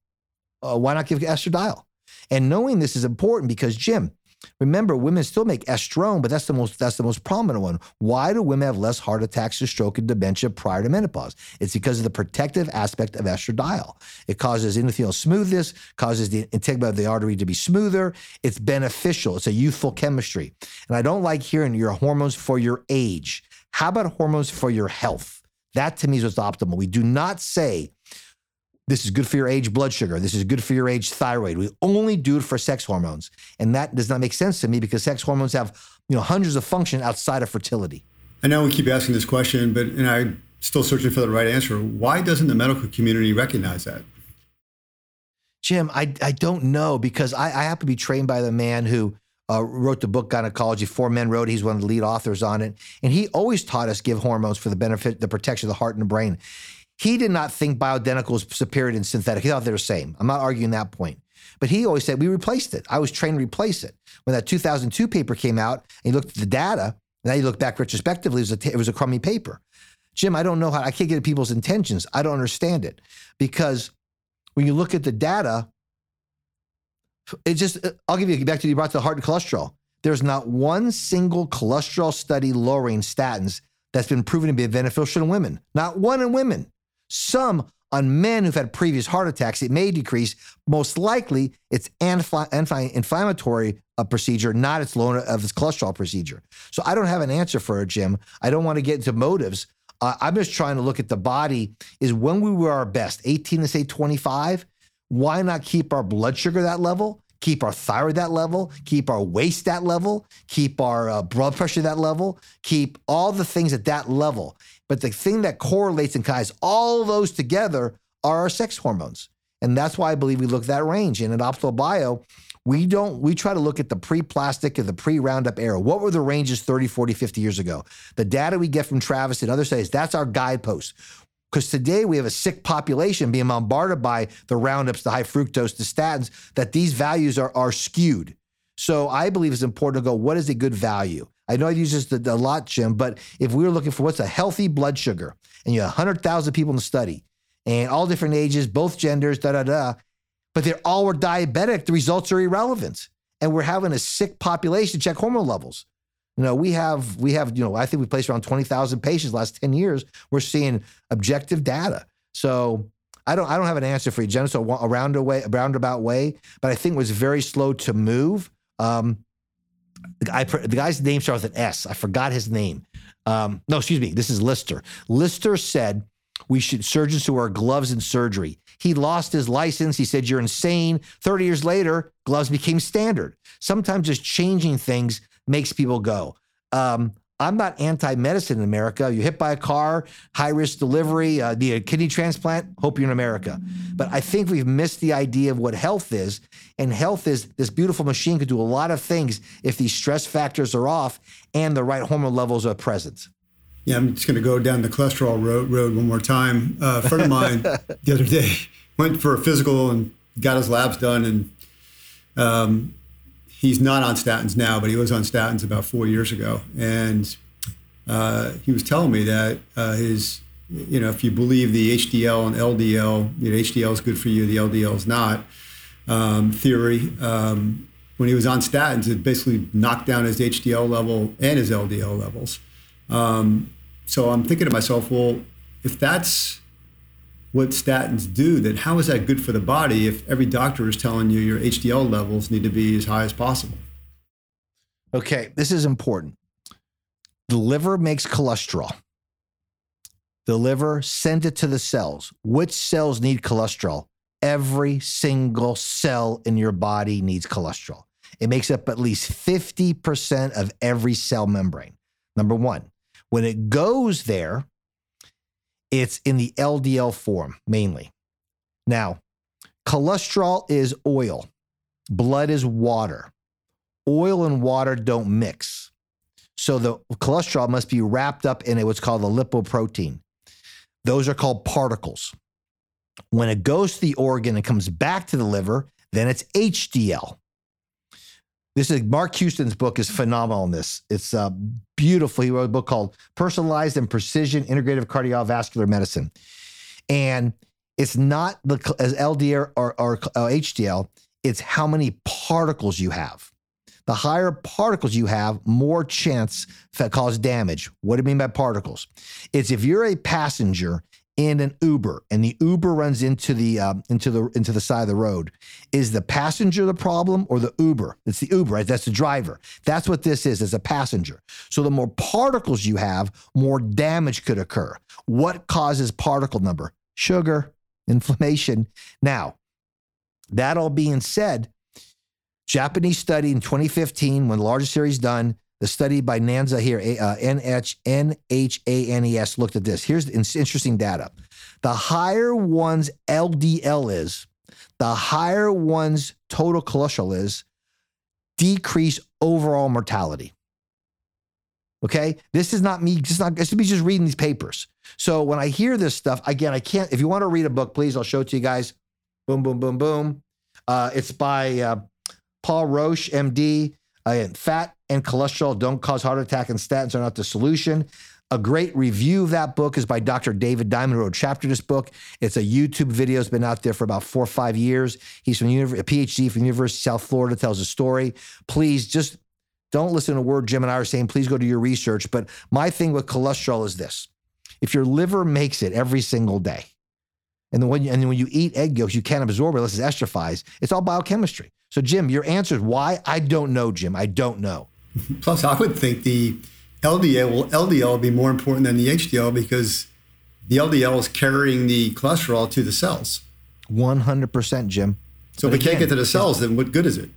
Uh, why not give estradiol? And knowing this is important because Jim, Remember, women still make estrone, but that's the most that's the most prominent one. Why do women have less heart attacks or stroke and dementia prior to menopause? It's because of the protective aspect of estradiol. It causes endothelial smoothness, causes the integument of the artery to be smoother. It's beneficial. It's a youthful chemistry. And I don't like hearing your hormones for your age. How about hormones for your health? That to me is what's optimal. We do not say this is good for your age blood sugar. This is good for your age thyroid. We only do it for sex hormones. And that does not make sense to me because sex hormones have, you know, hundreds of functions outside of fertility. I know we keep asking this question, but and I'm still searching for the right answer. Why doesn't the medical community recognize that? Jim, I, I don't know because I, I happen to be trained by the man who uh, wrote the book Gynecology. Four Men wrote. He's one of the lead authors on it, and he always taught us give hormones for the benefit, the protection of the heart and the brain. He did not think bioidentical was superior than synthetic. He thought they were the same. I'm not arguing that point. But he always said we replaced it. I was trained to replace it. When that 2002 paper came out and he looked at the data, now you look back retrospectively, it was, a, it was a crummy paper. Jim, I don't know how, I can't get at people's intentions. I don't understand it. Because when you look at the data, it just, I'll give you back to you brought to the heart and cholesterol. There's not one single cholesterol study lowering statins that's been proven to be beneficial in women. Not one in women. Some on men who've had previous heart attacks, it may decrease. Most likely, it's anti-inflammatory uh, procedure, not its low of its cholesterol procedure. So I don't have an answer for it, Jim. I don't want to get into motives. Uh, I'm just trying to look at the body. Is when we were our best, 18 to say 25. Why not keep our blood sugar that level? keep our thyroid that level, keep our waist that level, keep our uh, blood pressure that level, keep all the things at that level. But the thing that correlates and ties all those together are our sex hormones. And that's why I believe we look at that range. And at Optimal Bio, we don't, we try to look at the pre plastic and the pre Roundup era. What were the ranges 30, 40, 50 years ago? The data we get from Travis and other studies, that's our guidepost. Because today we have a sick population being bombarded by the roundups, the high fructose, the statins, that these values are, are skewed. So I believe it's important to go, what is a good value? I know I use this a lot, Jim, but if we were looking for what's a healthy blood sugar, and you have 100,000 people in the study, and all different ages, both genders, da da da, but they're all were diabetic, the results are irrelevant. And we're having a sick population check hormone levels. You know, we have we have you know I think we placed around twenty thousand patients last ten years. We're seeing objective data. So I don't I don't have an answer for you, Jim. So a way, a roundabout way, but I think was very slow to move. Um, I, the guy's name starts with an S. I forgot his name. Um, no, excuse me. This is Lister. Lister said we should surgeons who wear gloves in surgery. He lost his license. He said, You're insane. 30 years later, gloves became standard. Sometimes just changing things makes people go. Um, I'm not anti-medicine in America. You're hit by a car, high risk delivery, uh, need a kidney transplant. Hope you're in America. But I think we've missed the idea of what health is. And health is this beautiful machine could do a lot of things if these stress factors are off and the right hormone levels are present. Yeah, I'm just going to go down the cholesterol road, road one more time. Uh, a friend of mine the other day went for a physical and got his labs done, and um, he's not on statins now, but he was on statins about four years ago. And uh, he was telling me that uh, his, you know, if you believe the HDL and LDL, you know, HDL is good for you, the LDL is not, um, theory, um, when he was on statins, it basically knocked down his HDL level and his LDL levels. Um, so I'm thinking to myself, well, if that's what statins do, then how is that good for the body if every doctor is telling you your HDL levels need to be as high as possible? Okay, this is important. The liver makes cholesterol. The liver sends it to the cells. Which cells need cholesterol? Every single cell in your body needs cholesterol. It makes up at least 50% of every cell membrane. Number one, when it goes there, it's in the LDL form mainly. Now, cholesterol is oil, blood is water. Oil and water don't mix. So the cholesterol must be wrapped up in what's called the lipoprotein. Those are called particles. When it goes to the organ and comes back to the liver, then it's HDL. This is Mark Houston's book is phenomenal in this. It's uh, beautiful. He wrote a book called Personalized and Precision Integrative Cardiovascular Medicine. And it's not the as LDL or, or uh, HDL, it's how many particles you have. The higher particles you have, more chance that cause damage. What do you mean by particles? It's if you're a passenger in an Uber and the Uber runs into the um, into the into the side of the road, is the passenger the problem or the Uber? It's the Uber, right? That's the driver. That's what this is as a passenger. So the more particles you have, more damage could occur. What causes particle number? Sugar, inflammation. Now, that all being said, Japanese study in 2015, when the largest series done, the study by Nanza here, uh, N-H-A-N-E-S, looked at this. Here's interesting data. The higher one's LDL is, the higher one's total cholesterol is, decrease overall mortality. Okay, this is not me. Just not. This is me just reading these papers. So when I hear this stuff, again, I can't. If you want to read a book, please, I'll show it to you guys. Boom, boom, boom, boom. Uh, it's by uh, Paul Rosch, MD. Uh, fat and cholesterol don't cause heart attack, and statins are not the solution. A great review of that book is by Dr. David Diamond, who wrote a chapter of this book. It's a YouTube video. It's been out there for about four or five years. He's from a PhD from University of South Florida, tells a story. Please just don't listen to a word Jim and I are saying. Please go do your research. But my thing with cholesterol is this. If your liver makes it every single day, and then when you, and when you eat egg yolks, you can't absorb it unless it's esterifies. It's all biochemistry. So, Jim, your answer is why? I don't know, Jim. I don't know. Plus, I would think the LDL will LDL will be more important than the HDL because the LDL is carrying the cholesterol to the cells. One hundred percent, Jim. So but if it can't get to the cells, then what good is it?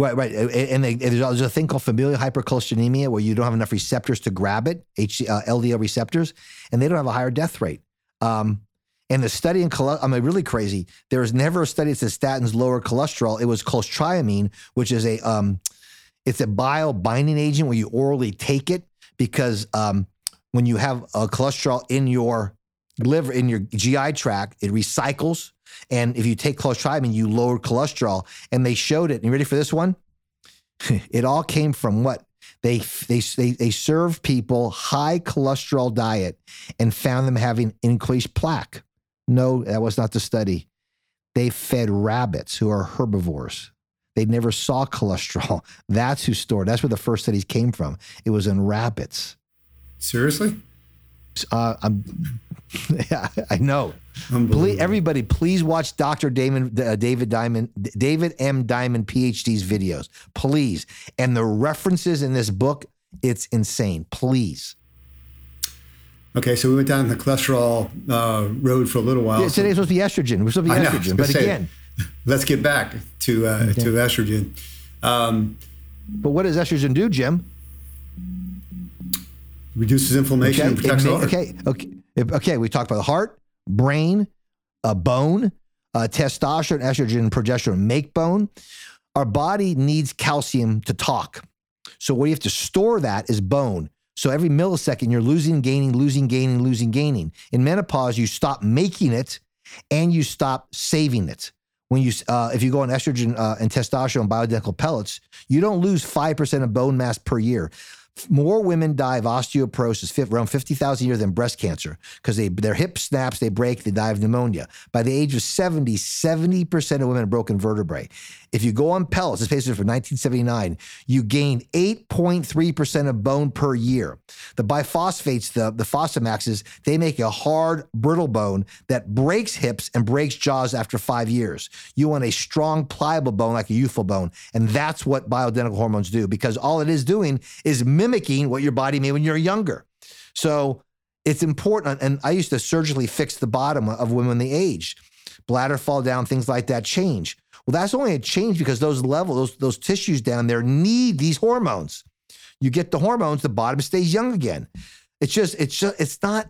Right, right. And they, there's a thing called familial hypercholesterolemia where you don't have enough receptors to grab it, HC, uh, LDL receptors, and they don't have a higher death rate. Um, and the study in cholesterol, I mean, really crazy. There was never a study that says statins lower cholesterol. It was cholestyramine, which is a um, it's a bile binding agent where you orally take it because um, when you have a cholesterol in your liver, in your GI tract, it recycles. And if you take cholestyramine, you lower cholesterol. And they showed it. And you ready for this one? it all came from what? They, they, they, they served people high cholesterol diet and found them having increased plaque. No, that was not the study. They fed rabbits who are herbivores. They never saw cholesterol. That's who stored. That's where the first studies came from. It was in rabbits. Seriously? Uh, I'm, yeah, I know. Please, everybody, please watch Dr. David, uh, David Diamond, David M. Diamond, PhD's videos, please. And the references in this book, it's insane. Please. Okay, so we went down the cholesterol uh, road for a little while. Yeah, today's supposed to be estrogen. We're supposed to be I estrogen, but say, again, let's get back to uh, okay. to estrogen. Um, but what does estrogen do, Jim? Reduces inflammation okay. and protects the heart. Okay, okay, okay. We talked about the heart, brain, uh, bone, uh, testosterone, estrogen, progesterone make bone. Our body needs calcium to talk. So what you have to store that is bone. So every millisecond, you're losing, gaining, losing, gaining, losing, gaining. In menopause, you stop making it and you stop saving it. When you, uh, if you go on estrogen uh, and testosterone and bioidentical pellets, you don't lose 5% of bone mass per year. more women die of osteoporosis, around 50,000 a year, than breast cancer because they their hip snaps, they break, they die of pneumonia. By the age of 70, 70% of women have broken vertebrae. If you go on pellets, this patient from 1979, you gain 8.3% of bone per year. The biphosphates, the, the Fosamaxes, they make a hard, brittle bone that breaks hips and breaks jaws after five years. You want a strong, pliable bone like a youthful bone. And that's what bioidentical hormones do because all it is doing is mimicking what your body made when you're younger. So it's important. And I used to surgically fix the bottom of women when they age. Bladder fall down, things like that change. Well, that's only a change because those levels, those, those tissues down there need these hormones. You get the hormones, the bottom stays young again. It's just, it's just, it's not,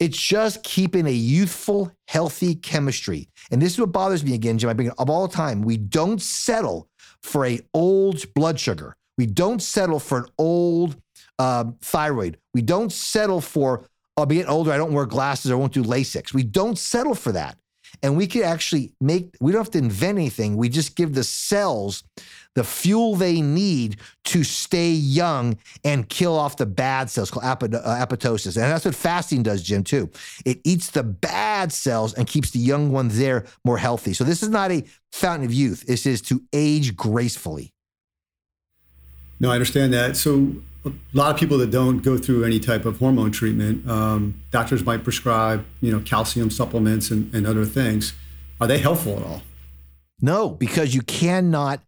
it's just keeping a youthful, healthy chemistry. And this is what bothers me again, Jim. I bring it up all the time. We don't settle for a old blood sugar. We don't settle for an old uh, thyroid. We don't settle for, I'll be getting older, I don't wear glasses, I won't do LASIK. We don't settle for that. And we could actually make, we don't have to invent anything. We just give the cells the fuel they need to stay young and kill off the bad cells called uh, apoptosis. And that's what fasting does, Jim, too. It eats the bad cells and keeps the young ones there more healthy. So this is not a fountain of youth. This is to age gracefully. No, I understand that. So a lot of people that don't go through any type of hormone treatment, um, doctors might prescribe, you know, calcium supplements and, and other things. Are they helpful at all? No, because you cannot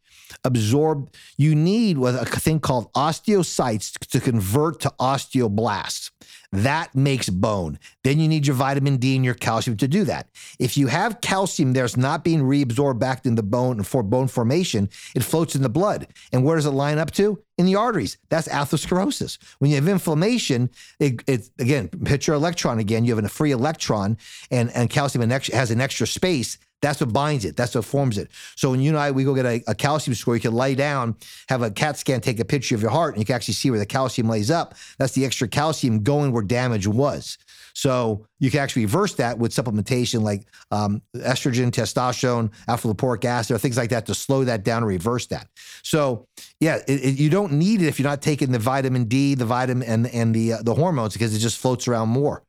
absorb. You need a thing called osteocytes to convert to osteoblasts. That makes bone. Then you need your vitamin D and your calcium to do that. If you have calcium there's not being reabsorbed back in the bone for bone formation, it floats in the blood. And where does it line up to? In the arteries. That's atherosclerosis. When you have inflammation, it, it again, picture electron again. You have a free electron, and, and calcium has an extra space that's what binds it. That's what forms it. So when you and I, we go get a, a, calcium score, you can lay down, have a CAT scan, take a picture of your heart, and you can actually see where the calcium lays up. That's the extra calcium going where damage was. So you can actually reverse that with supplementation like um, estrogen, testosterone, alpha lipoic acid, or things like that to slow that down and reverse that. So yeah, it, it, you don't need it if you're not taking the vitamin D, the vitamin, and and the uh, the hormones because it just floats around more.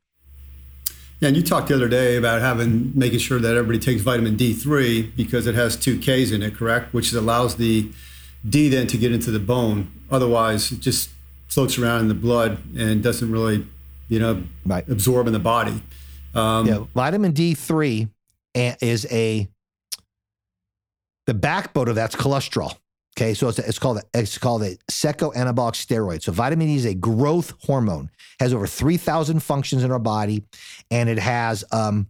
Yeah, and you talked the other day about having making sure that everybody takes vitamin D3 because it has two Ks in it, correct? Which allows the D then to get into the bone. Otherwise, it just floats around in the blood and doesn't really, you know, right. absorb in the body. Um, yeah, vitamin D3 is a the backbone of that's cholesterol. Okay, so it's, it's called a, it's called a seroanabolic steroid. So vitamin D is a growth hormone. Has over three thousand functions in our body, and it has um,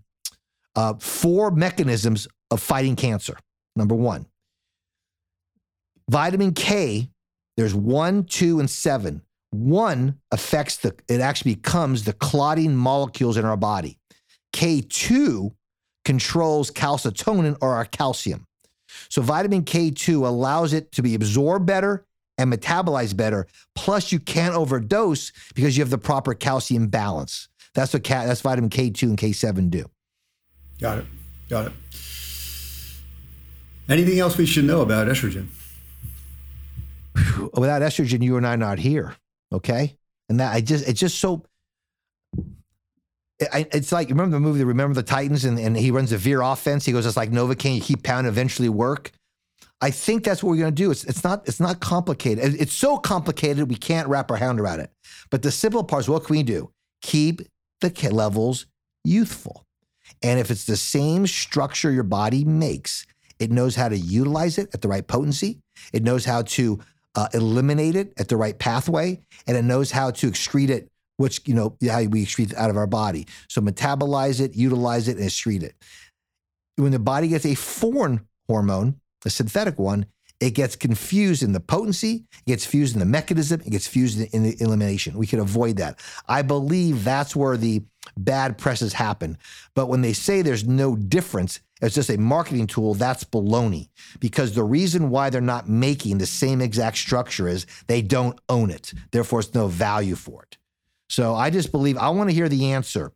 uh, four mechanisms of fighting cancer. Number one, vitamin K. There's one, two, and seven. One affects the. It actually becomes the clotting molecules in our body. K two controls calcitonin or our calcium. So vitamin K2 allows it to be absorbed better and metabolized better. Plus, you can't overdose because you have the proper calcium balance. That's what ca- that's vitamin K2 and K7 do. Got it. Got it. Anything else we should know about estrogen? Without estrogen, you and I are not here. Okay. And that I just, it's just so it's like remember the movie Remember the Titans and, and he runs a veer offense. He goes, it's like Novocaine, you keep pounding, eventually work. I think that's what we're going to do. It's, it's not it's not complicated. It's so complicated we can't wrap our hand around it. But the simple part is what can we do? Keep the levels youthful. And if it's the same structure your body makes, it knows how to utilize it at the right potency. It knows how to uh, eliminate it at the right pathway, and it knows how to excrete it which, you know, how we excrete out of our body. So metabolize it, utilize it, and excrete it. When the body gets a foreign hormone, a synthetic one, it gets confused in the potency, it gets fused in the mechanism, it gets fused in the elimination. We can avoid that. I believe that's where the bad presses happen. But when they say there's no difference, it's just a marketing tool, that's baloney. Because the reason why they're not making the same exact structure is they don't own it. Therefore, it's no value for it. So I just believe I want to hear the answer.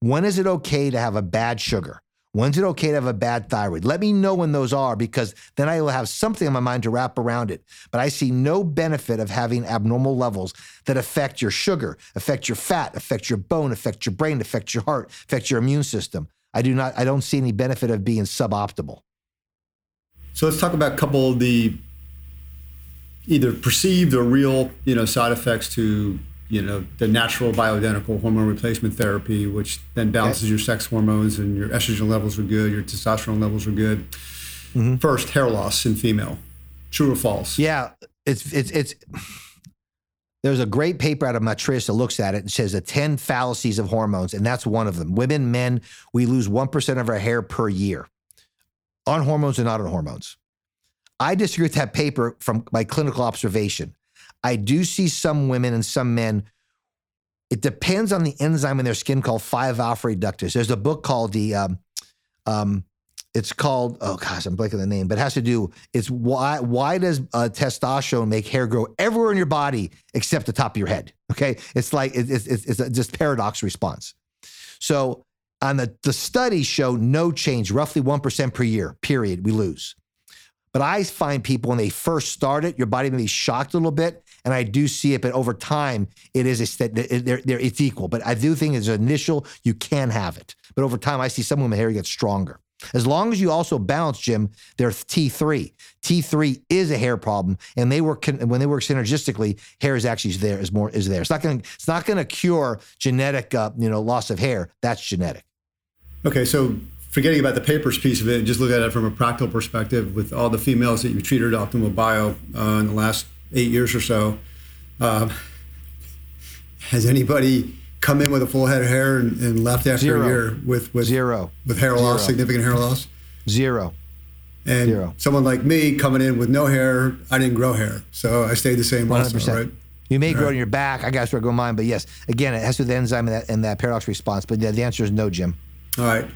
When is it okay to have a bad sugar? When's it okay to have a bad thyroid? Let me know when those are because then I will have something in my mind to wrap around it. But I see no benefit of having abnormal levels that affect your sugar, affect your fat, affect your bone, affect your brain, affect your heart, affect your immune system. I do not I don't see any benefit of being suboptimal. So let's talk about a couple of the either perceived or real, you know, side effects to you know the natural bioidentical hormone replacement therapy, which then balances okay. your sex hormones and your estrogen levels are good, your testosterone levels are good. Mm-hmm. First, hair loss in female, true or false? Yeah, it's it's it's. There's a great paper out of Maturitas that looks at it and says the 10 fallacies of hormones, and that's one of them. Women, men, we lose 1% of our hair per year on hormones and not on hormones. I disagree with that paper from my clinical observation. I do see some women and some men. It depends on the enzyme in their skin called 5 alpha reductase. There's a book called the, um, um, it's called, oh gosh, I'm blanking the name, but it has to do, it's why, why does uh, testosterone make hair grow everywhere in your body except the top of your head? Okay. It's like, it's, it's, it's a just paradox response. So on the, the studies show no change, roughly 1% per year, period, we lose. But I find people when they first start it, your body may be shocked a little bit, and I do see it. But over time, it is a, they're, they're, it's equal. But I do think as initial, you can have it. But over time, I see some women hair get stronger. As long as you also balance, Jim, their T3. T3 is a hair problem, and they work when they work synergistically. Hair is actually there is more is there. It's not going it's not going to cure genetic uh, you know loss of hair. That's genetic. Okay, so forgetting about the papers piece of it, just look at it from a practical perspective with all the females that you've treated at Optimal Bio uh, in the last eight years or so. Uh, has anybody come in with a full head of hair and, and left after Zero. a year with, with Zero. with hair Zero. loss, significant hair loss? Zero. And Zero. someone like me coming in with no hair, I didn't grow hair, so I stayed the same. 100%. Also, right? You may grow in your back. I got to start growing mine, but yes, again, it has to do with the enzyme and that, and that paradox response. But yeah, the answer is no, Jim. All right.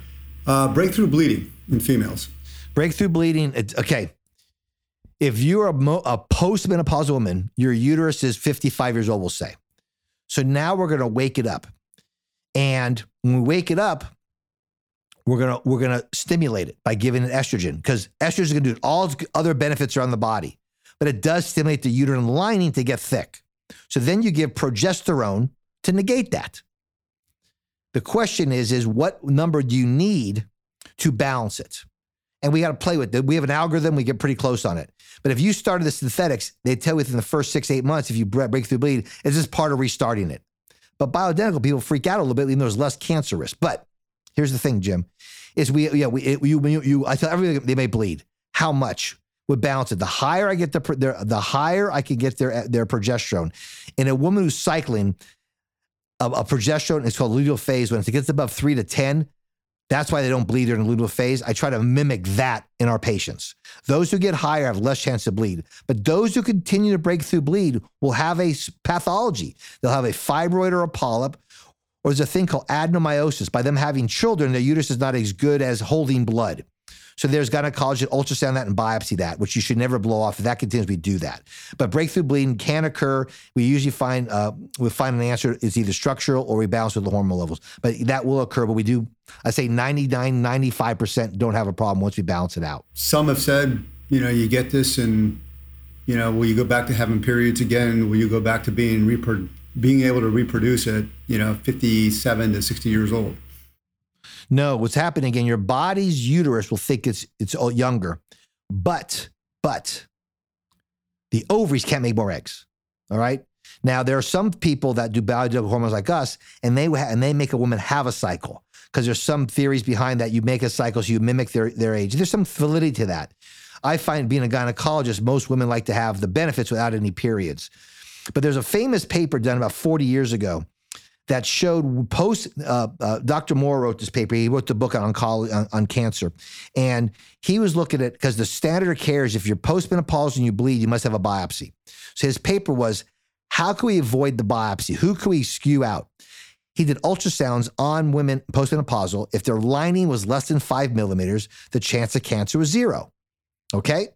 Uh, breakthrough bleeding in females. Breakthrough bleeding. It's, okay. If you're a, mo- a postmenopausal woman, your uterus is 55 years old, we'll say. So now we're going to wake it up. And when we wake it up, we're gonna we're gonna stimulate it by giving it estrogen because estrogen is gonna do it. All its other benefits around the body, but it does stimulate the uterine lining to get thick. So then you give progesterone to negate that. The question is, is what number do you need to balance it? And we got to play with it. We have an algorithm, we get pretty close on it. But if you started the synthetics, they tell you within the first six, eight months, if you break through bleed, it's just part of restarting it. But bioidentical people freak out a little bit, even though there's less cancer risk. But here's the thing, Jim, is we, yeah, we, it, you, you, you, I tell everybody they may bleed. How much? would balance it. The higher I get the the higher I can get their their progesterone. In a woman who's cycling, a, a progesterone is called luteal phase. When it gets above three to 10, that's why they don't bleed during the luteal phase. I try to mimic that in our patients. Those who get higher have less chance to bleed, but those who continue to break through bleed will have a pathology. They'll have a fibroid or a polyp, or there's a thing called adenomyosis. By them having children, their uterus is not as good as holding blood. So there's gynecologists that ultrasound that and biopsy that, which you should never blow off. If that continues, we do that. But breakthrough bleeding can occur. We usually find uh, we find an answer is either structural or we balance with the hormone levels. But that will occur. But we do, I say 99, 95% don't have a problem once we balance it out. Some have said, you know, you get this and, you know, will you go back to having periods again? Will you go back to being repro- being able to reproduce at, you know, 57 to 60 years old? No, what's happening again? Your body's uterus will think it's it's younger, but but the ovaries can't make more eggs. All right. Now there are some people that do bioidentical hormones like us, and they and they make a woman have a cycle because there's some theories behind that. You make a cycle, so you mimic their their age. There's some validity to that. I find being a gynecologist, most women like to have the benefits without any periods. But there's a famous paper done about 40 years ago that showed post. Uh, uh, Dr. Moore wrote this paper. He wrote the book on, on, on cancer, and he was looking at because the standard of care is if you're postmenopausal and you bleed, you must have a biopsy. So his paper was how can we avoid the biopsy? Who can we skew out? He did ultrasounds on women postmenopausal. If their lining was less than five millimeters, the chance of cancer was zero. Okay.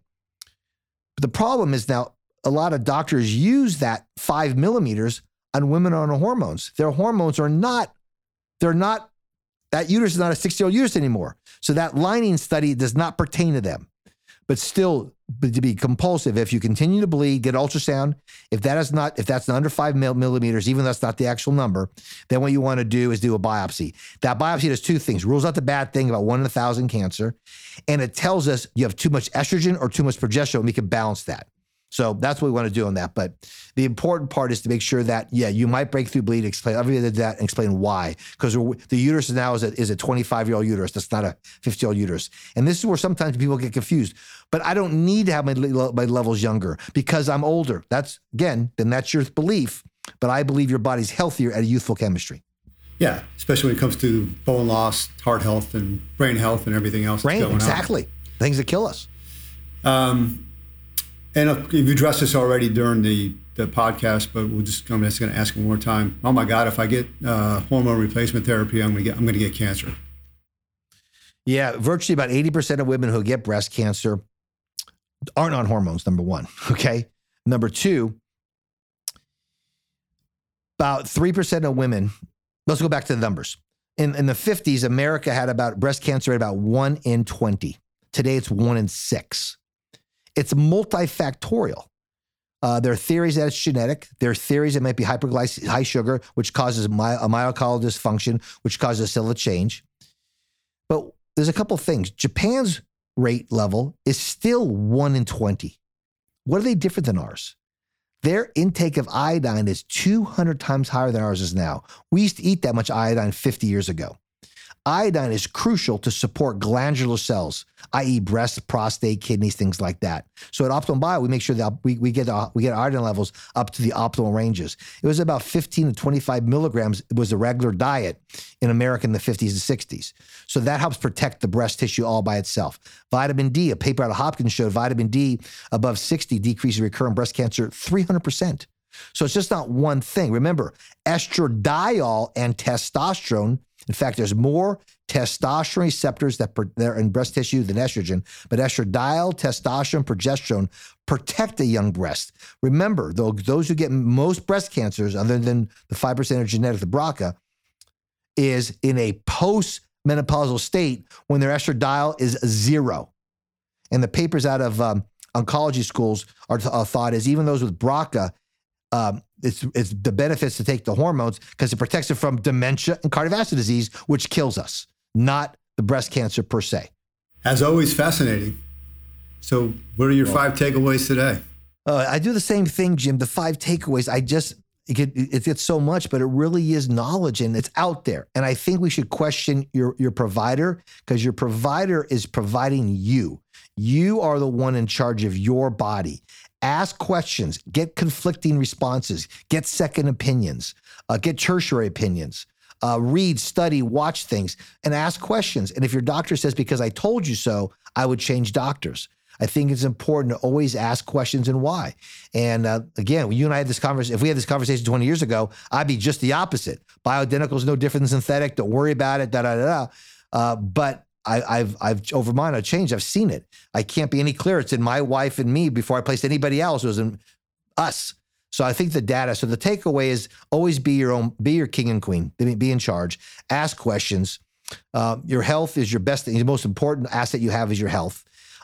But the problem is now a lot of doctors use that five millimeters on women are on hormones. Their hormones are not, they're not That uterus is not a 60 year old uterus anymore. So that lining study does not pertain to them. But still, to be compulsive, if you continue to bleed, get ultrasound. If that is not, if that's under five millimeters, even though that's not the actual number, then what you want to do is do a biopsy. That biopsy does two things: rules out the bad thing about one in a thousand cancer, and it tells us you have too much estrogen or too much progesterone. We can balance that. So that's what we want to do on that. But the important part is to make sure that, yeah, you might break through bleed, explain everything that, and explain why. Because the uterus now is a, is a 25 year old uterus. That's not a 50 year old uterus. And this is where sometimes people get confused. But I don't need to have my, my levels younger because I'm older. That's, again, then that's your belief. But I believe your body's healthier at a youthful chemistry. Yeah, especially when it comes to bone loss, heart health, and brain health, and everything else. Brain, exactly. On. Things that kill us. Um, and if you've addressed this already during the, the podcast, but we'll just I'm just going to ask one more time. Oh my God, if I get uh, hormone replacement therapy, I'm going to get I'm going to get cancer. Yeah, virtually about 80% of women who get breast cancer aren't on hormones. Number one, okay. Number two, about three percent of women. Let's go back to the numbers. In in the 50s, America had about breast cancer at about one in 20. Today, it's one in six. It's multifactorial. Uh, there are theories that it's genetic. There are theories that might be hyperglycemia, high sugar, which causes my, a myocardial dysfunction, which causes a cell to change. But there's a couple things. Japan's rate level is still one in 20. What are they different than ours? Their intake of iodine is 200 times higher than ours is now. We used to eat that much iodine 50 years ago. Iodine is crucial to support glandular cells, i.e., breast, prostate, kidneys, things like that. So at Optimal Bio, we make sure that we, we get uh, we get iodine levels up to the optimal ranges. It was about 15 to 25 milligrams was a regular diet in America in the 50s and 60s. So that helps protect the breast tissue all by itself. Vitamin D, a paper out of Hopkins showed vitamin D above 60 decreases recurrent breast cancer 300%. So it's just not one thing. Remember, estradiol and testosterone in fact, there's more testosterone receptors that are in breast tissue than estrogen, but estradiol, testosterone, progesterone protect a young breast. Remember, though, those who get most breast cancers, other than the 5% of genetic, the BRCA, is in a post-menopausal state when their estradiol is zero. And the papers out of um, oncology schools are, are thought is even those with BRCA um, it's, it's the benefits to take the hormones because it protects it from dementia and cardiovascular disease, which kills us, not the breast cancer per se. As always, fascinating. So, what are your five takeaways today? Uh, I do the same thing, Jim. The five takeaways, I just, it, get, it gets so much, but it really is knowledge and it's out there. And I think we should question your, your provider because your provider is providing you. You are the one in charge of your body ask questions, get conflicting responses, get second opinions, uh, get tertiary opinions. Uh, read, study, watch things, and ask questions. And if your doctor says, because I told you so, I would change doctors. I think it's important to always ask questions and why. And uh, again, you and I had this conversation. If we had this conversation 20 years ago, I'd be just the opposite. Bioidentical is no different than synthetic. Don't worry about it. Da da da. da. Uh, but I, have I've over mine. I've changed. I've seen it. I can't be any clearer. It's in my wife and me before I placed anybody else. It was in us. So I think the data. So the takeaway is always be your own, be your king and queen. Be in charge. Ask questions. Uh, your health is your best thing. The most important asset you have is your health.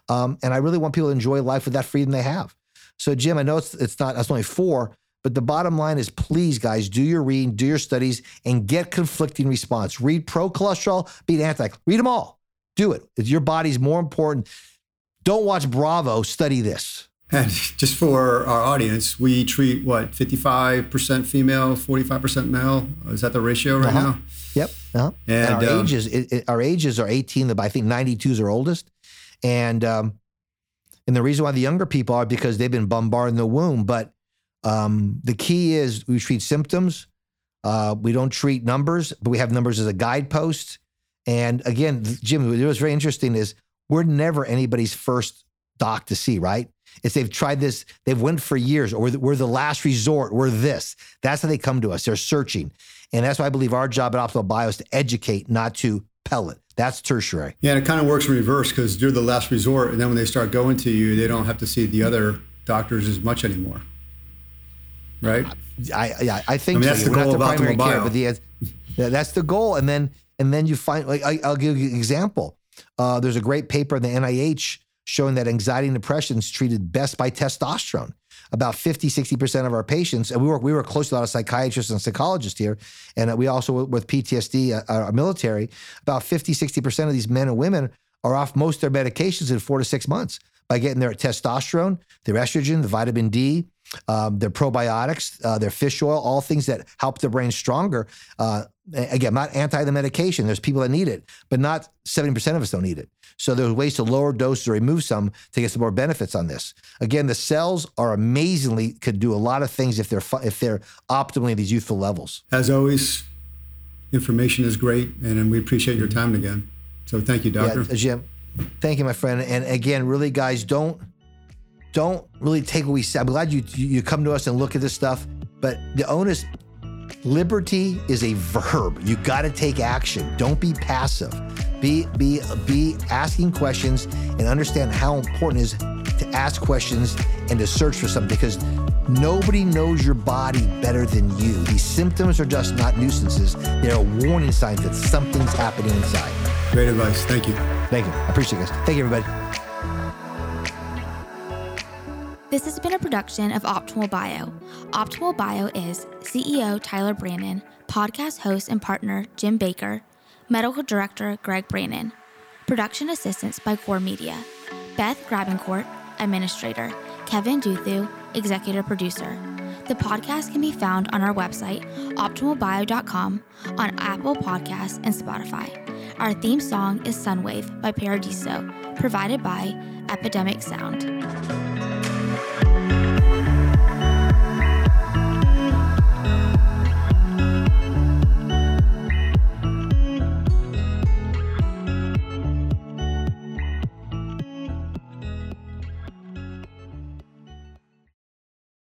Um, and I really want people to enjoy life with that freedom they have. So Jim, I know it's it's not. That's only four. But the bottom line is, please, guys, do your reading, do your studies, and get conflicting response. Read pro cholesterol, beat anti. Read them all. Do it. Your body's more important. Don't watch Bravo. Study this. And just for our audience, we treat what 55% female, 45% male. Is that the ratio right uh-huh. now? Yep. Uh-huh. And, and, our um, ages, it, it, our ages are 18. I think 92 is our oldest, and um, and the reason why the younger people are because they've been bombarding the womb. But um, the key is we treat symptoms. Uh, we don't treat numbers, but we have numbers as a guidepost. And again, Jim, what was very interesting is we're never anybody's first doc to see, right? It's they've tried this, they've went for years, or we're the last resort, we're this. That's how they come to us. They're searching. And that's why I believe our job at Optimal Bio is to educate, not to pellet. That's tertiary. Yeah, and it kind of works in reverse because you're the last resort. And then when they start going to you, they don't have to see the other doctors as much anymore. Right? I, I, I think I mean, that's so. the goal of Optimal Bio. Care, but the, that's the goal. And then And then you find, like, I, will give you an example. Uh, there's a great paper in the NIH showing that anxiety and depression is treated best by testosterone. About 50, 60% of our patients, and we work, we work close to a lot of psychiatrists and psychologists here, and we also with PTSD, uh, our military, about 50, 60% of these men and women are off most of their medications in four to six months by getting their testosterone, their estrogen, the vitamin D, um, their probiotics, uh, their fish oil, all things that help the brain stronger. Uh, again, not anti the medication. There's people that need it, but not 70% of us don't need it. So there's ways to lower doses or remove some to get some more benefits on this. Again, the cells are amazingly could do a lot of things if they're if they're optimally at these youthful levels. As always, information is great, and we appreciate your time again. So thank you, doctor. Yeah, Jim. Thank you, my friend. And again, really, guys, don't don't really take what we say. I'm glad you you come to us and look at this stuff, but the onus liberty is a verb. You got to take action. Don't be passive. Be be be asking questions and understand how important it is to ask questions and to search for something because nobody knows your body better than you. These symptoms are just not nuisances. They're warning signs that something's happening inside. Great advice. Thank you. Thank you. I appreciate it, guys. Thank you, everybody. This has been a production of Optimal Bio. Optimal Bio is CEO Tyler Brannon, podcast host and partner Jim Baker, medical director Greg Brannon, production assistance by Core Media, Beth Grabencourt, administrator, Kevin Duthu, executive producer. The podcast can be found on our website, optimalbio.com, on Apple Podcasts and Spotify. Our theme song is Sunwave by Paradiso, provided by Epidemic Sound.